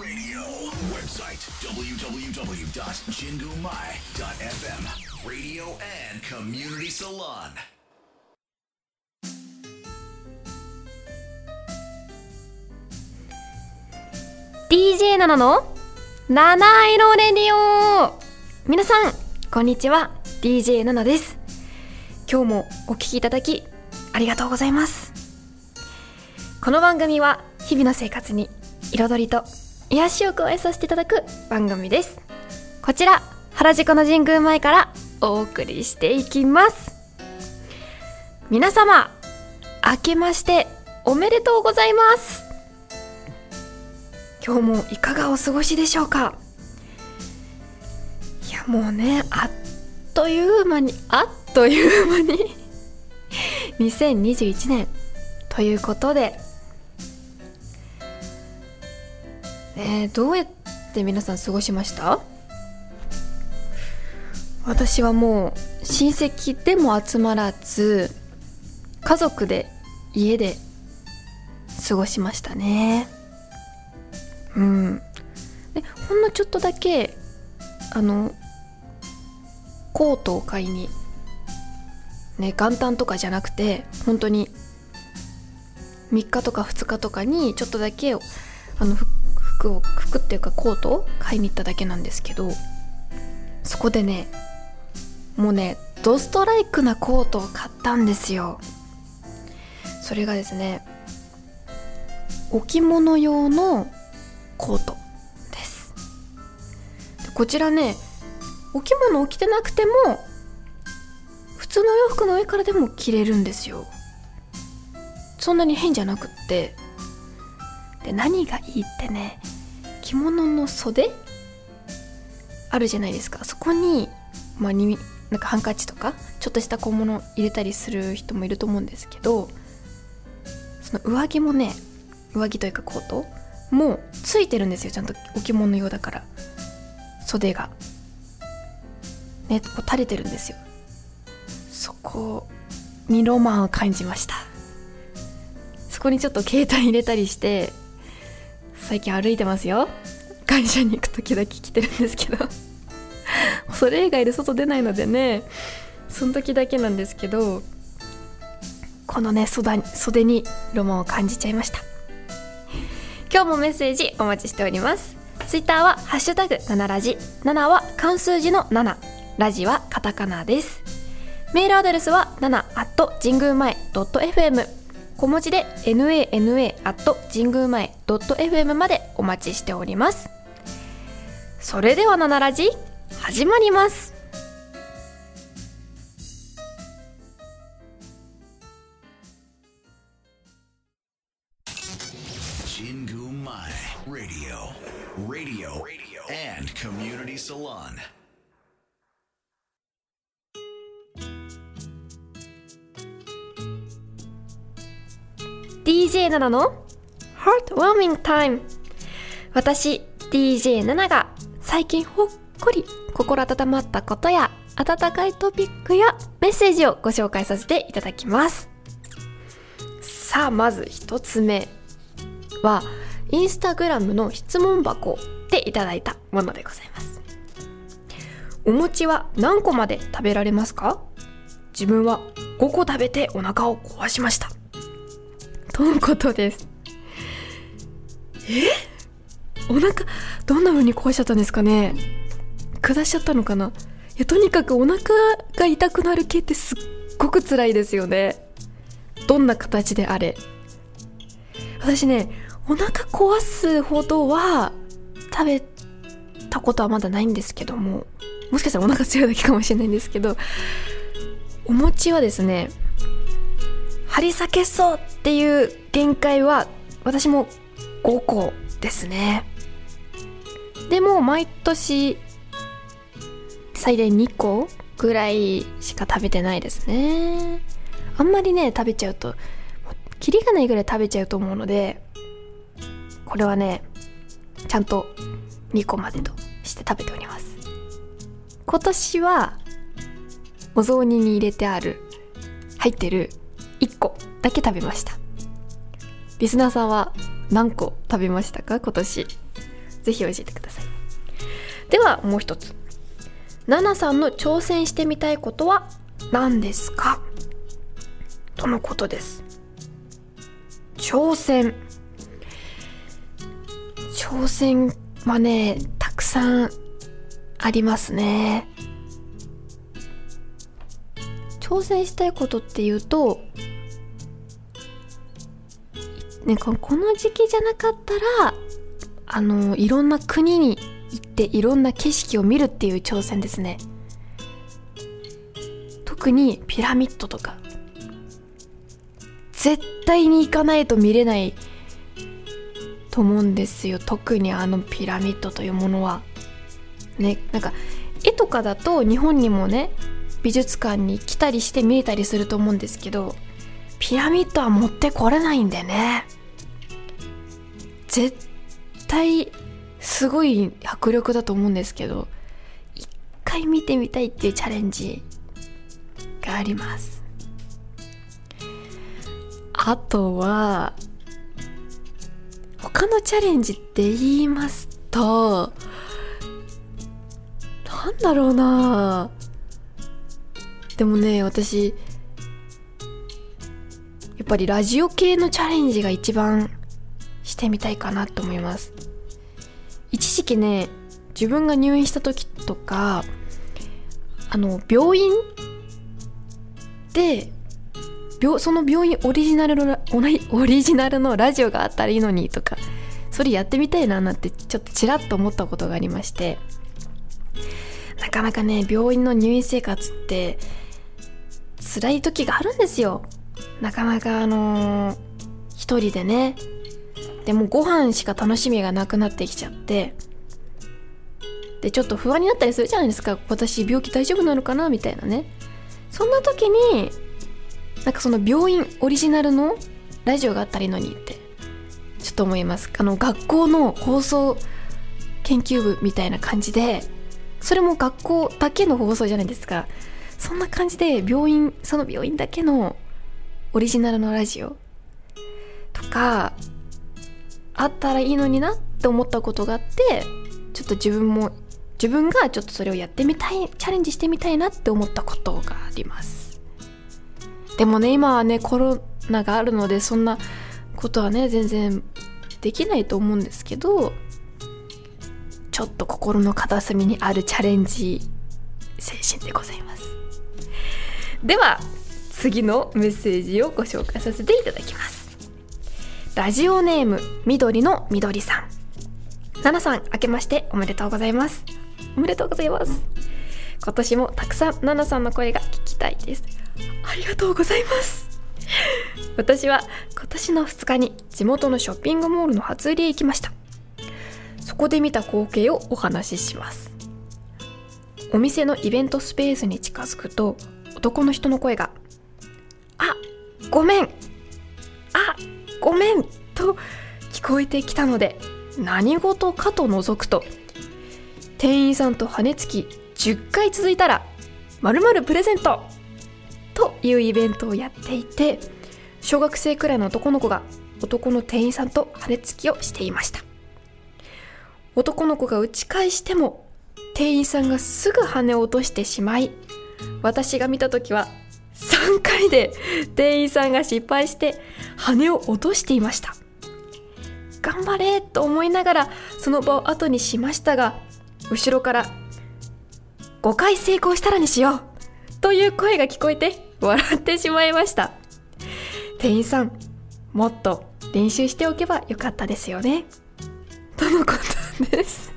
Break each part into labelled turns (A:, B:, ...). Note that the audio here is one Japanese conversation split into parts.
A: Radio. Website www.jingumai.fm. Radio and Community Salon.
B: DJ なのの七色レディオ皆さんこんにちは DJ ナナです今日もお聞きいただきありがとうございますこの番組は日々の生活に彩りと癒しを加えさせていただく番組です。こちら原宿の神宮前からお送りしていきます。皆様明けましておめでとうございます。今日もいかがお過ごしでしょうか？いやもうねあっという間にあっという間に2021年ということでえー、どうやって皆さん過ごしました？私はもう親戚でも集まらず家族で家で過ごしましたね。うん。でほんのちょっとだけあのコートを買いにね元旦とかじゃなくて本当に3日とか2日とかにちょっとだけあの服を服っていうかコートを買いに行っただけなんですけどそこでねもうねドストライクなコートを買ったんですよ。それがですね置物用のコートです。でこちらねお着物を着てなくても普通の洋服の上からでも着れるんですよ。そんなに変じゃなくってで何がいいってね着物の袖？あるじゃないですか。そこにまあになんかハンカチとかちょっとした小物入れたりする人もいると思うんですけどその上着もね上着というかコート？もついてるんですよ。ちゃんと置物用だから。袖が。ねこう垂れてるんですよ。そこにロマンを感じました。そこにちょっと携帯入れたりして最近歩いてますよ。会社に行く時だけ来てるんですけど。それ以外で外出ないのでね。その時だけなんですけど。このね袖にロマンを感じちゃいました。今日もメッセージお待ちしております。ツイッターはハッシュタグ7ラジ。7は漢数字の7ラジはカタカナです。メールアドレスは7 at 神宮前 .fm 小文字で nana at 神宮前 .fm までお待ちしております。それではナナラジ始まります。
A: ラディオ、ラディオ、and community salon。
B: DJ 7の Heartwarming Time. 私 DJ7 が最近ほっこり心温まったことや温かいトピックやメッセージをご紹介させていただきます。さあまず一つ目はインスタグラムの質問箱でいただいたものでございます。お餅は何個まで食べられますか？自分は5個食べてお腹を壊しましたとのことです。え？お腹どんな風に壊しちゃったんですかね？下しちゃったのかな？いやとにかくお腹が痛くなる系ってすっごく辛いですよね。どんな形であれ？私ねお腹壊すほどは食べたことはまだないんですけどももしかしたらお腹強いだけかもしれないんですけどお餅はですね張り裂けそうっていう限界は私も5個ですね。でも毎年最大2個ぐらいしか食べてないですね。あんまりね食べちゃうとキリがないぐらい食べちゃうと思うのでこれはねちゃんと2個までとして食べております。今年はお雑煮に入れてある入ってる1個だけ食べました。リスナーさんは何個食べましたか？今年。ぜひ教えてください。ではもう一つ。ナナさんの挑戦してみたいことは何ですか？とのことです。挑戦。挑戦はねたくさんありますね。挑戦したいことっていうとねこの時期じゃなかったらあのいろんな国に行っていろんな景色を見るっていう挑戦ですね。特にピラミッドとか。絶対に行かないと見れないと思うんですよ。特にあのピラミッドというものは。ねなんか絵とかだと日本にもね美術館に来たりして見えたりすると思うんですけどピラミッドは持ってこれないんでね。絶対すごい迫力だと思うんですけど一回見てみたいっていうチャレンジがあります。あとは他のチャレンジって言いますとなんだろうな。でもね私やっぱりラジオ系のチャレンジが一番してみたいかなと思います。一時期ね自分が入院した時とかあの病院で病その病院オリジナルのオリジナルのラジオがあったらいいのにとかそれやってみたいななんてちょっとちらっと思ったことがありましてなかなかね病院の入院生活って辛い時があるんですよ。なかなかあのー、一人でね。でもご飯しか楽しみがなくなってきちゃって。でちょっと不安になったりするじゃないですか。私病気大丈夫なのかなみたいなね。そんな時になんかその病院オリジナルのラジオがあったらいいのにってちょっと思います。あの学校の放送研究部みたいな感じでそれも学校だけの放送じゃないですか。そんな感じで病院その病院だけのオリジナルのラジオとかあったらいいのになって思ったことがあってちょっと自分も自分がちょっとそれをやってみたいチャレンジしてみたいなって思ったことがあります。でもね今はねコロナがあるのでそんなことはね全然できないと思うんですけどちょっと心の片隅にあるチャレンジ精神でございます。では次のメッセージをご紹介させていただきます。ラジオネーム緑の緑さん。ナナさん明けましておめでとうございます。おめでとうございます。今年もたくさんナナさんの声が聞きたいです。ありがとうございます。私は今年の2日に地元のショッピングモールの初売りへ行きました。そこで見た光景をお話しします。お店のイベントスペースに近づくと男の人の声が「あごめん。あごめん」と聞こえてきたので何事かと覗くと店員さんと羽根つき10回続いたら〇〇プレゼントというイベントをやっていて小学生くらいの男の子が男の店員さんと羽根つきをしていました。男の子が打ち返しても店員さんがすぐ羽を落としてしまい私が見た時は3回で店員さんが失敗して羽を落としていました。頑張れと思いながらその場を後にしましたが後ろから5回成功したらにしようという声が聞こえて笑ってしまいました。店員さんもっと練習しておけばよかったですよねとのことです。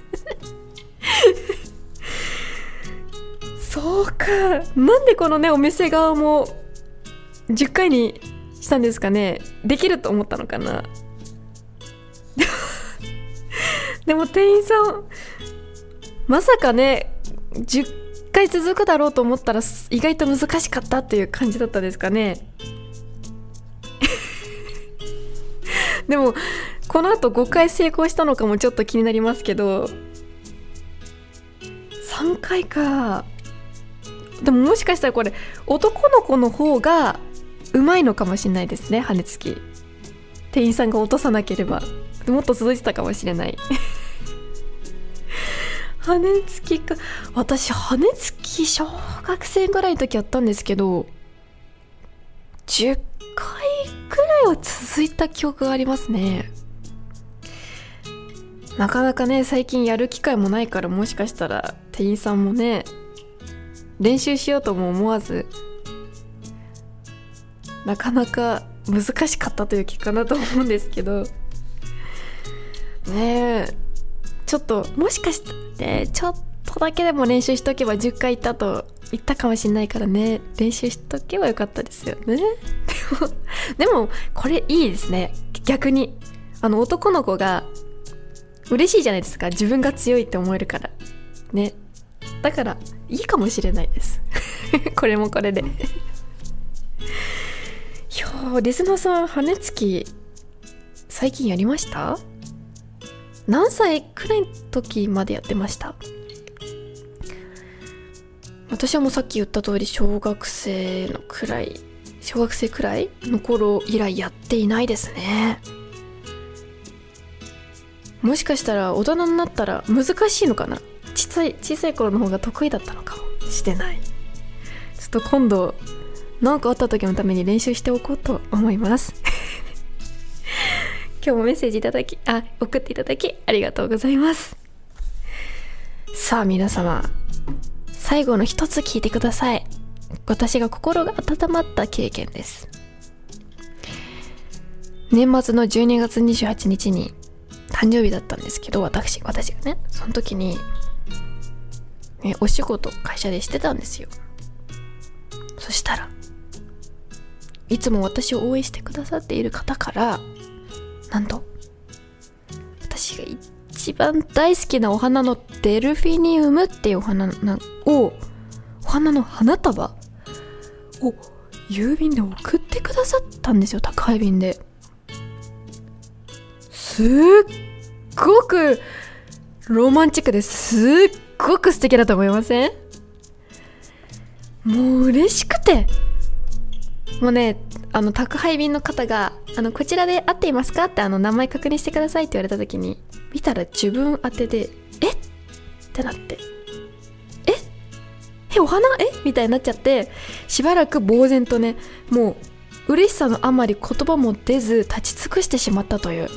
B: そうか。なんでこのねお店側も10回にしたんですかね。できると思ったのかな。でも店員さんまさかね10回続くだろうと思ったら意外と難しかったっていう感じだったですかね。でもこのあと5回成功したのかもちょっと気になりますけど3回か。でももしかしたらこれ男の子の方がうまいのかもしれないですね羽根つき。店員さんが落とさなければ。もっと続いてたかもしれない。羽根つきか。私羽根つき小学生ぐらいの時やったんですけど10回くらいは続いた記憶がありますね。なかなかね最近やる機会もないからもしかしたら店員さんもね練習しようとも思わずなかなか難しかったという結果だと思うんですけどねえちょっともしかしてねちょっとだけでも練習しとけば10回行ったと言ったかもしんないからね。練習しとけばよかったですよね。でもでもこれいいですね。逆にあの男の子が嬉しいじゃないですか。自分が強いって思えるから。ね。だからいいかもしれないです。これもこれで。いやリスナーさん羽根つき最近やりました？何歳くらいの時までやってました？私はもうさっき言った通り小学生のくらい小学生くらいの頃以来やっていないですね。もしかしたら大人になったら難しいのかな？さい小さい頃の方が得意だったのかも。してない。ちょっと今度何かあった時のために練習しておこうと思います。今日もメッセージいただきあ送っていただきありがとうございます。さあ皆様最後の一つ聞いてください。私が心が温まった経験です。年末の12月28日に誕生日だったんですけど私私がねその時に、ね、お仕事会社でしてたんですよ。そしたらいつも私を応援してくださっている方からなんと私が一番大好きなお花のデルフィニウムっていうお花をお花の花束を郵便で送ってくださったんですよ宅配便で。すっごくロマンチックですっごく素敵だと思いません？もう嬉しくて。もうねあの宅配便の方が「あのこちらで合っていますか?」ってあの名前確認してくださいって言われた時に見たら自分宛てで「え？っ?」ってなって「え？えお花？え？みたいになっちゃってしばらく呆然とねもう嬉しさのあまり言葉も出ず立ち尽くしてしまったという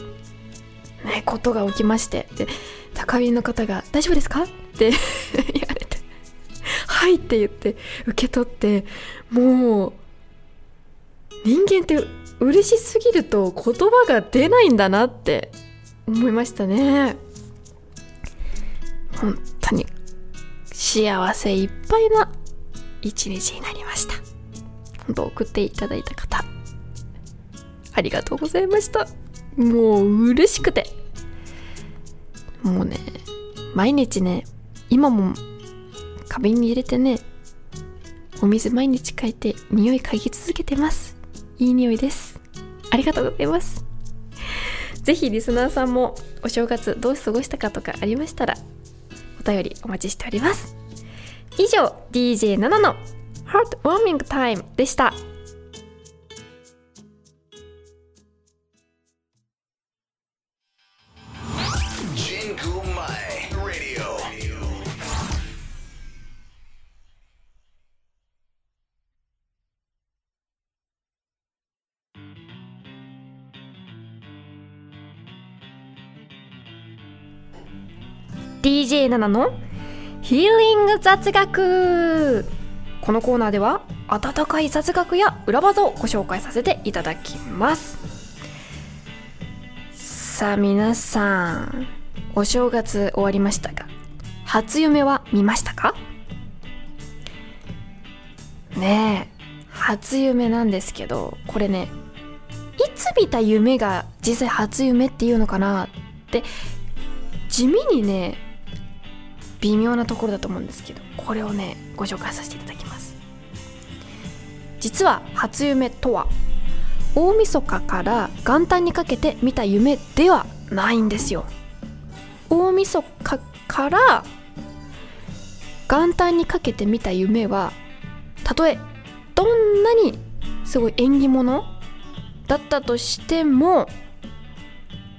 B: ねことが起きまして。で宅配便の方が「大丈夫ですか?」って 言われて「はい」って言って受け取ってもう人間って嬉しすぎると言葉が出ないんだなって思いましたね。本当に幸せいっぱいな一日になりました。本当送っていただいた方ありがとうございました。もう嬉しくて。もうね毎日ね今も花瓶に入れてねお水毎日嗅いて匂い嗅ぎ続けてます。いい匂いです。ありがとうございます。ぜひリスナーさんもお正月どう過ごしたかとかありましたらお便りお待ちしております。以上 DJ7 の Heartwarming Time でした。DJ7 のヒーリング雑学」このコーナーでは温かい雑学や裏技をご紹介させていただきます。さあ皆さんお正月終わりましたが初夢は見ましたか？ねえ初夢なんですけどこれねいつ見た夢が実際初夢っていうのかなって地味にね微妙なところだと思うんですけどこれをねご紹介させていただきます。実は初夢とは大晦日から元旦にかけて見た夢ではないんですよ。大晦日から元旦にかけて見た夢はたとえどんなにすごい縁起物だったとしても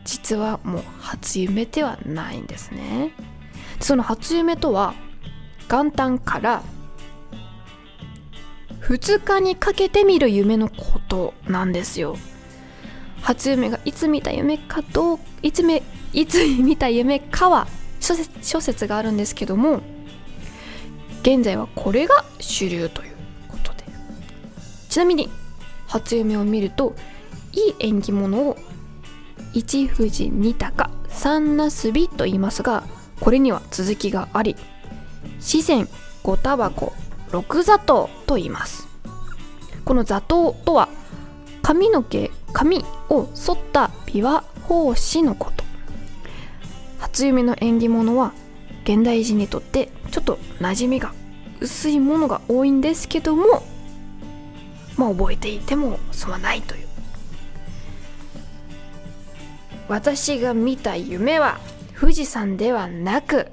B: 実はもう初夢ではないんですね。その初夢とは元旦から2日にかけて見る夢のことなんですよ。初夢がいつ見た夢かどういつめ いつ見た夢かは諸説諸説があるんですけども現在はこれが主流ということで。ちなみに初夢を見るといい縁起物を一富士二鷹三なすびと言いますがこれには続きがあり四川五タバコ六砂糖と言います。この座頭とは髪の毛髪を剃った琵琶法師のこと。初夢の縁起物は現代人にとってちょっと馴染みが薄いものが多いんですけどもまあ覚えていても損はないという。私が見た夢は富士山ではなく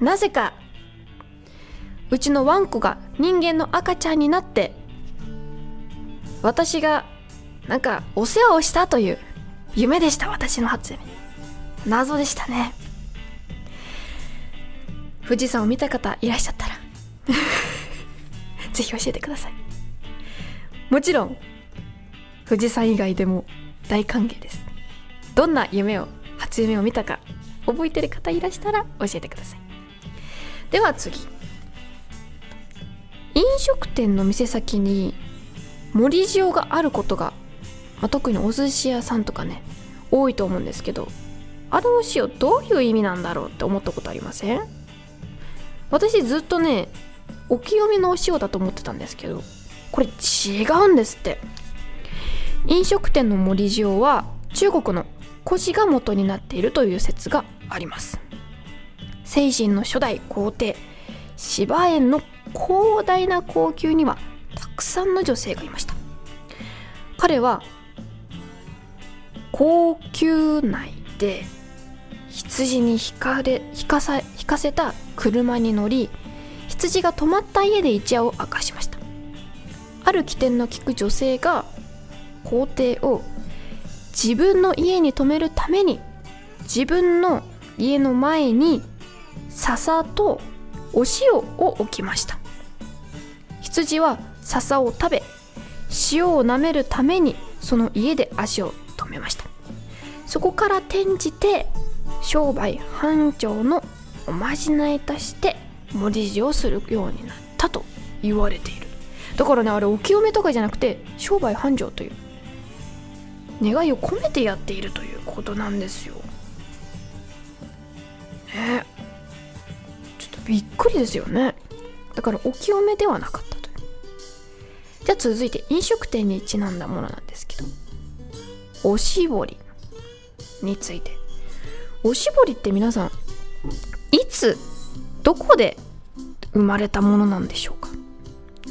B: なぜかうちのワンコが人間の赤ちゃんになって私がなんかお世話をしたという夢でした私の初夢。謎でしたね。富士山を見た方いらっしゃったらぜひ教えてください。もちろん富士山以外でも大歓迎です。どんな夢を初夢を見たか覚えてる方いらしたら教えてください。では次。飲食店の店先に盛り塩があることが、まあ、特にお寿司屋さんとかね多いと思うんですけどあのお塩どういう意味なんだろうって思ったことありません？私ずっとねお清めのお塩だと思ってたんですけどこれ違うんですって。飲食店の盛り塩は中国の古事が元になっているという説があります。聖人の初代皇帝芝園の広大な高級にはたくさんの女性がいました。彼は高級内で羊に引かれ引かさ引かせた車に乗り羊が止まった家で一夜を明かしました。ある起点の利く女性が皇帝を自分の家に泊めるために自分の家の前に笹とお塩を置きました。羊は笹を食べ塩を舐めるためにその家で足を止めました。そこから転じて商売繁盛のおまじないとして文字字をするようになったと言われている。だからねあれお清めとかじゃなくて商売繁盛という願いを込めてやっているということなんですよ。ねちょっとびっくりですよね。だからお清めではなかったという。じゃあ続いて飲食店にちなんだものなんですけど。おしぼりについて。おしぼりって皆さんいつどこで生まれたものなんでしょうか？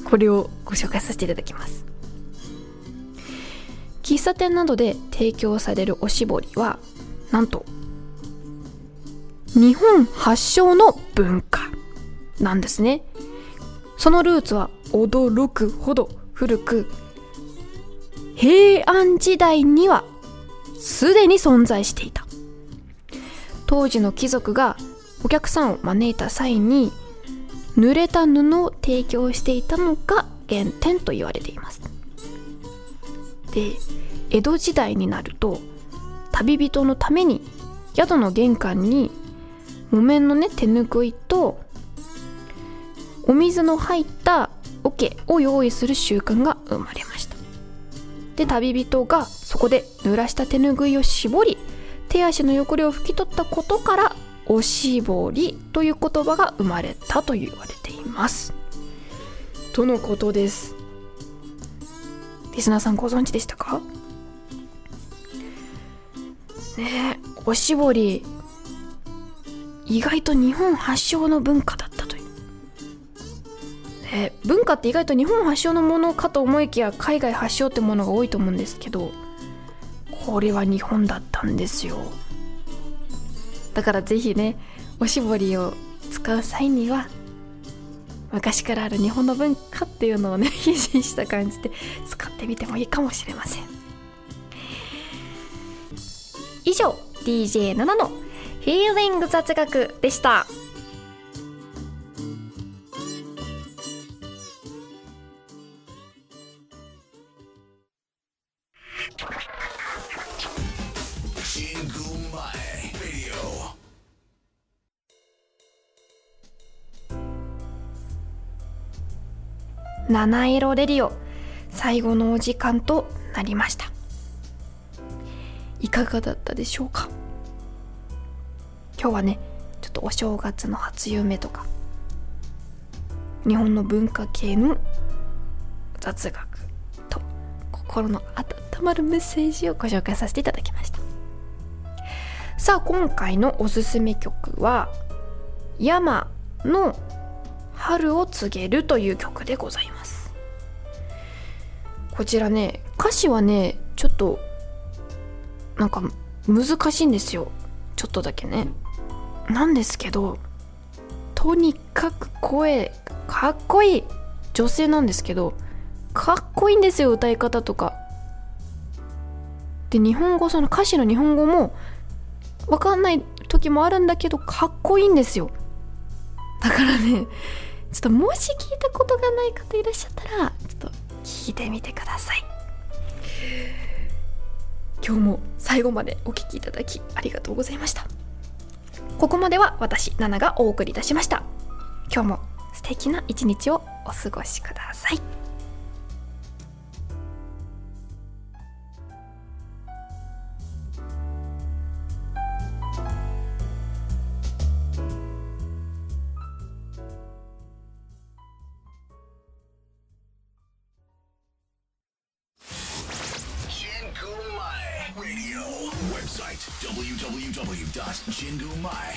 B: これをご紹介させていただきます。喫茶店などで提供されるおしぼりはなんと日本発祥の文化なんですね。そのルーツは驚くほど古く平安時代にはすでに存在していた。当時の貴族がお客さんを招いた際に濡れた布を提供していたのが原点と言われています。で江戸時代になると旅人のために宿の玄関に木綿のね手ぬぐいとお水の入った桶を用意する習慣が生まれました。で旅人がそこで濡らした手ぬぐいを絞り手足の汚れを拭き取ったことからおしぼりという言葉が生まれたと言われています。とのことです。リスナーさんご存知でしたか？ね。おしぼり。意外と日本発祥の文化だったという、ね、文化って意外と日本発祥のものかと思いきや海外発祥ってものが多いと思うんですけどこれは日本だったんですよ。だからぜひねおしぼりを使う際には昔からある日本の文化っていうのをね 維持した感じで使ってみてもいいかもしれません。以上 DJ7 のヒーリング雑学でした。七色レディオ最後のお時間となりました。かがだったでしょうか？今日はねちょっとお正月の初夢とか日本の文化系の雑学と心の温まるメッセージをご紹介させていただきました。さあ今回のおすすめ曲は山の春を告げるという曲でございます。こちらね歌詞はねちょっとなんか難しいんですよ。ちょっとだけね。なんですけどとにかく声かっこいい女性なんですけどかっこいいんですよ歌い方とか。で日本語その歌詞の日本語も分かんない時もあるんだけどかっこいいんですよ。だからねちょっともし聞いたことがない方いらっしゃったらちょっと聞いてみてください。今日も最後までお聴きいただきありがとうございました。ここまでは私ナナがお送りいたしました。今日も素敵な一日をお過ごしください「
A: Jindu Mai.